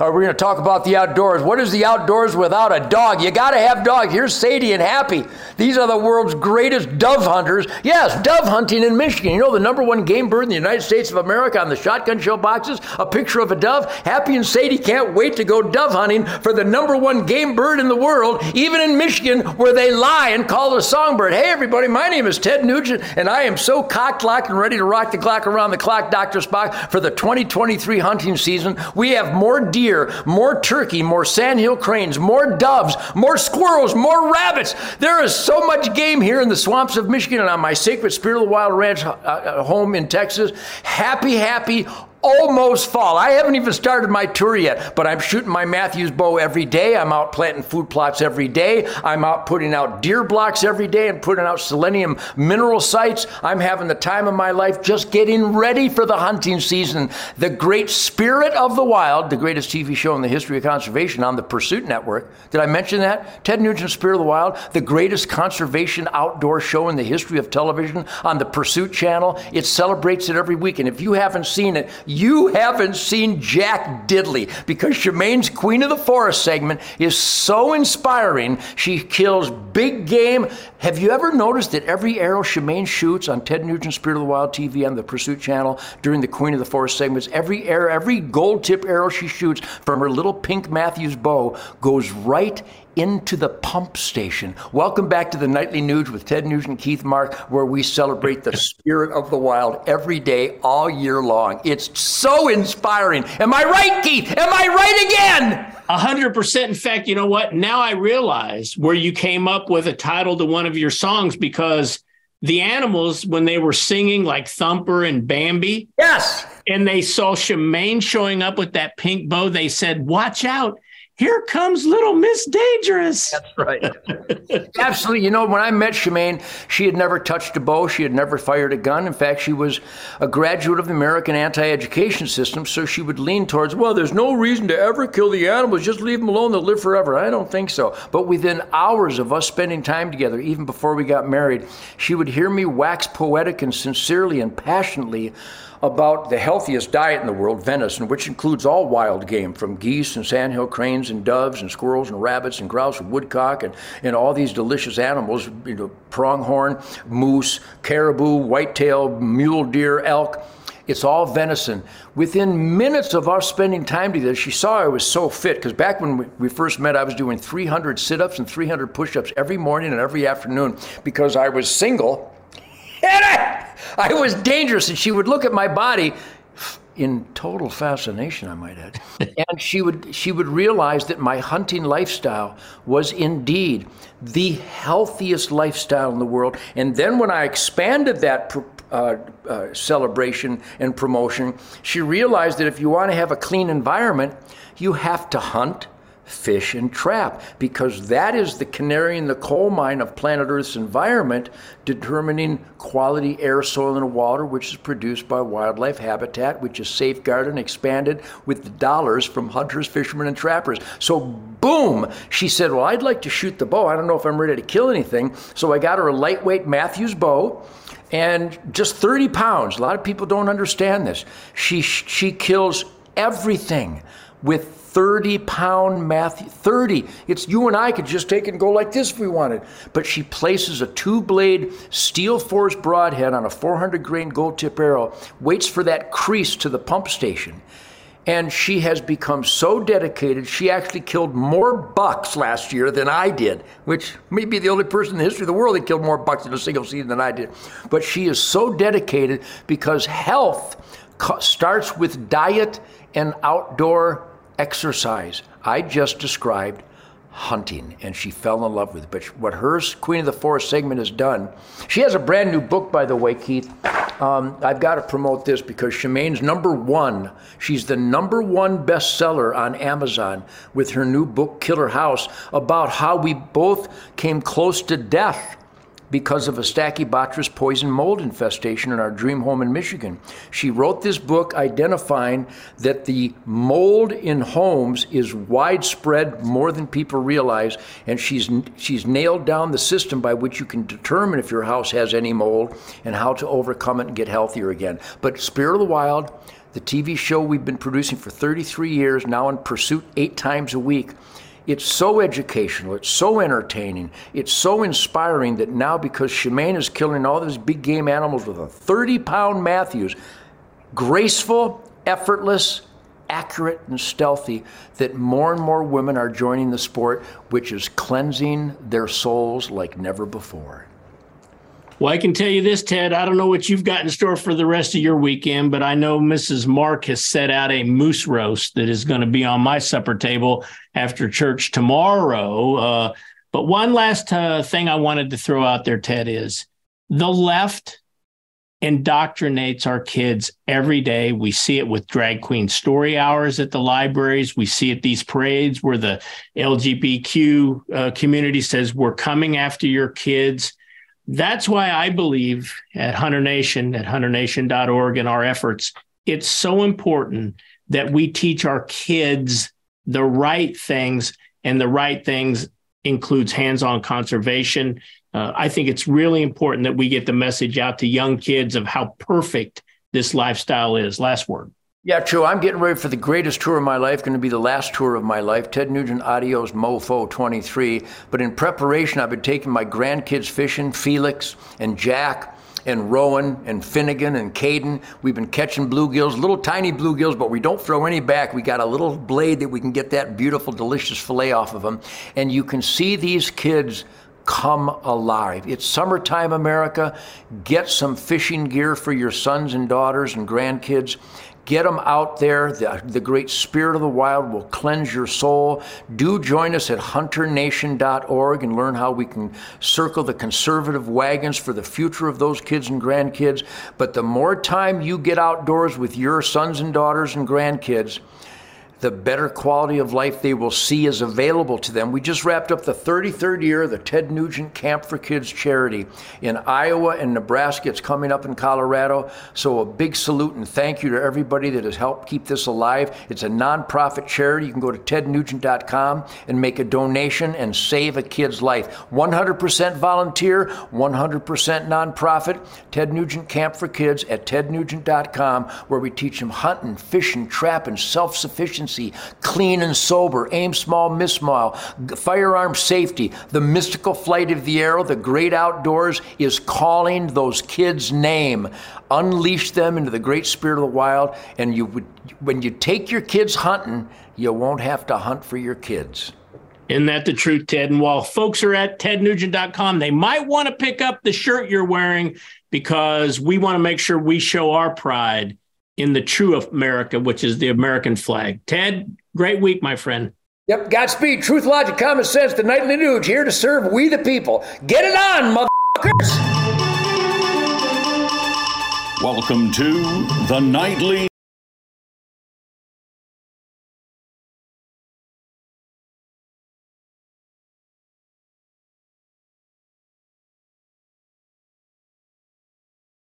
We're going to talk about the outdoors. What is the outdoors without a dog? You got to have dogs. Here's Sadie and Happy. These are the world's greatest dove hunters. Yes, dove hunting in Michigan. You know the number one game bird in the United States of America on the shotgun shell boxes? A picture of a dove. Happy and Sadie can't wait to go dove hunting for the number one game bird in the world, even in Michigan, where they lie and call a songbird. Hey, everybody, my name is Ted Nugent, and I am so cocked, locked, and ready to rock the clock around the clock, Dr. Spock, for the 2023 hunting season. We have more deer more turkey, more sandhill cranes, more doves, more squirrels, more rabbits. There is so much game here in the swamps of Michigan and on my sacred Spirit of the Wild Ranch uh, uh home in Texas. Happy, happy, almost fall. I haven't even started my tour yet, but I'm shooting my Mathews bow every day. I'm out planting food plots every day. I'm out putting out deer blocks every day and putting out selenium mineral sites. I'm having the time of my life just getting ready for the hunting season. The great spirit of the wild, the greatest TV show in the history of conservation on the Pursuit Network. Did I mention that? Ted Nugent's Spirit of the Wild, the greatest conservation outdoor show in the history of television on the Pursuit Channel. It celebrates it every week. And if you haven't seen it, you haven't seen Jack Diddley because Shemane's Queen of the Forest segment is so inspiring. She kills big game. Have you ever noticed that every arrow Shemane shoots on Ted Nugent's Spirit of the Wild TV on the Pursuit Channel during the Queen of the Forest segments, every arrow, every gold tip arrow she shoots from her little pink Mathews bow goes right into the pump station. Welcome back to the Nightly Nuge with Ted Nugent, Keith Mark, where we celebrate the spirit of the wild every day, all year long. It's so inspiring. Am I right, Keith? Am I right again? A hundred percent. In fact, you know what? Now I realize where you came up with a title to one of your songs because the animals, when they were singing like Thumper and Bambi, yes, and they saw Shemane showing up with that pink bow, they said, "Watch out! Here comes little Miss Dangerous. That's right. Absolutely. You know, when I met Shemane, she had never touched a bow. She had never fired a gun. In fact, she was a graduate of the American anti-education system, so she would lean towards, well, there's no reason to ever kill the animals. Just leave them alone. They'll live forever. I don't think so. But within hours of us spending time together, even before we got married, she would hear me wax poetic and sincerely and passionately about the healthiest diet in the world, venison, which includes all wild game from geese and sandhill cranes and doves and squirrels and rabbits and grouse and woodcock and, and all these delicious animals, you know, pronghorn, moose, caribou, whitetail, mule deer, elk. It's all venison. Within minutes of us spending time together, she saw I was so fit because back when we first met, I was doing 300 sit ups and 300 push ups every morning and every afternoon because I was single I was dangerous. And she would look at my body in total fascination, I might add. and she would she would realize that my hunting lifestyle was indeed the healthiest lifestyle in the world. And then when I expanded that uh, uh, celebration and promotion, she realized that if you want to have a clean environment, you have to hunt fish and trap because that is the canary in the coal mine of planet Earth's environment, determining quality air, soil, and water, which is produced by wildlife habitat, which is safeguarded and expanded with the dollars from hunters, fishermen, and trappers. So, boom, she said, Well, I'd like to shoot the bow. I don't know if I'm ready to kill anything. So, I got her a lightweight Mathews bow and just 30 pounds. A lot of people don't understand this. She, she kills everything with 30 pound math 30 it's you and i could just take it and go like this if we wanted. But she places a two blade steel forged broadhead on a 400 grain gold tip arrow waits for that crease to the pump station and she has become so dedicated she actually killed more bucks last year than i did which may be the only person in the history of the world that killed more bucks in a single season than i did. But she is so dedicated because health starts with diet and outdoor exercise. I just described hunting and she fell in love with it. But what her Queen of the Forest segment has done, she has a brand new book, by the way, Keith. Um, I've got to promote this because Shemane's number one. She's the number one bestseller on Amazon with her new book, Killer House, about how we both came close to death because of a Stachybotrys poison mold infestation in our dream home in Michigan. She wrote this book identifying that the mold in homes is widespread more than people realize, and she's she's nailed down the system by which you can determine if your house has any mold and how to overcome it and get healthier again. But Spirit of the Wild, the TV show we've been producing for 33 years, now in pursuit eight times a week. It's so educational, it's so entertaining, it's so inspiring that now, because Shemane is killing all these big game animals with a 30 pound Mathews, graceful, effortless, accurate, and stealthy, that more and more women are joining the sport, which is cleansing their souls like never before. Well, I can tell you this, Ted. I don't know what you've got in store for the rest of your weekend, but I know Mrs. Mark has set out a moose roast that is going to be on my supper table after church tomorrow. Uh, but one last uh, thing I wanted to throw out there, Ted, is the left indoctrinates our kids every day. We see it with drag queen story hours at the libraries. We see it these parades where the LGBTQ uh, community says, We're coming after your kids that's why I believe at Hunter Nation, at hunternation.org, and our efforts, it's so important that we teach our kids the right things, and the right things includes hands on conservation. Uh, I think it's really important that we get the message out to young kids of how perfect this lifestyle is. Last word. Yeah, true. I'm getting ready for the greatest tour of my life, going to be the last tour of my life, Ted Nugent Adios Mofo 23. But in preparation, I've been taking my grandkids fishing, Felix and Jack and Rowan and Finnegan and Caden. We've been catching bluegills, little tiny bluegills, but we don't throw any back. We got a little blade that we can get that beautiful, delicious fillet off of them. And you can see these kids come alive. It's summertime, America. Get some fishing gear for your sons and daughters and grandkids. Get them out there. The, the great spirit of the wild will cleanse your soul. Do join us at hunternation.org and learn how we can circle the conservative wagons for the future of those kids and grandkids. But the more time you get outdoors with your sons and daughters and grandkids, the better quality of life they will see is available to them. We just wrapped up the 33rd year of the Ted Nugent Camp for Kids charity in Iowa and Nebraska. It's coming up in Colorado. So a big salute and thank you to everybody that has helped keep this alive. It's a nonprofit charity. You can go to tednugent.com and make a donation and save a kid's life. 100% volunteer, 100% nonprofit. Ted Nugent Camp for Kids at tednugent.com where we teach them hunting, fishing, trapping, clean and sober, aim small, miss small, firearm safety, the mystical flight of the arrow, the great outdoors is calling those kids' name. Unleash them into the great spirit of the wild, and you would, when you take your kids hunting, you won't have to hunt for your kids. Isn't that the truth, Ted? And while folks are at tednugent.com, they might want to pick up the shirt you're wearing because we want to make sure we show our pride in the true America, which is the American flag. Ted, great week, my friend. Yep, Godspeed. Truth, logic, common sense. The nightly Nuge here to serve we the people. Get it on, motherfuckers. Welcome to the nightly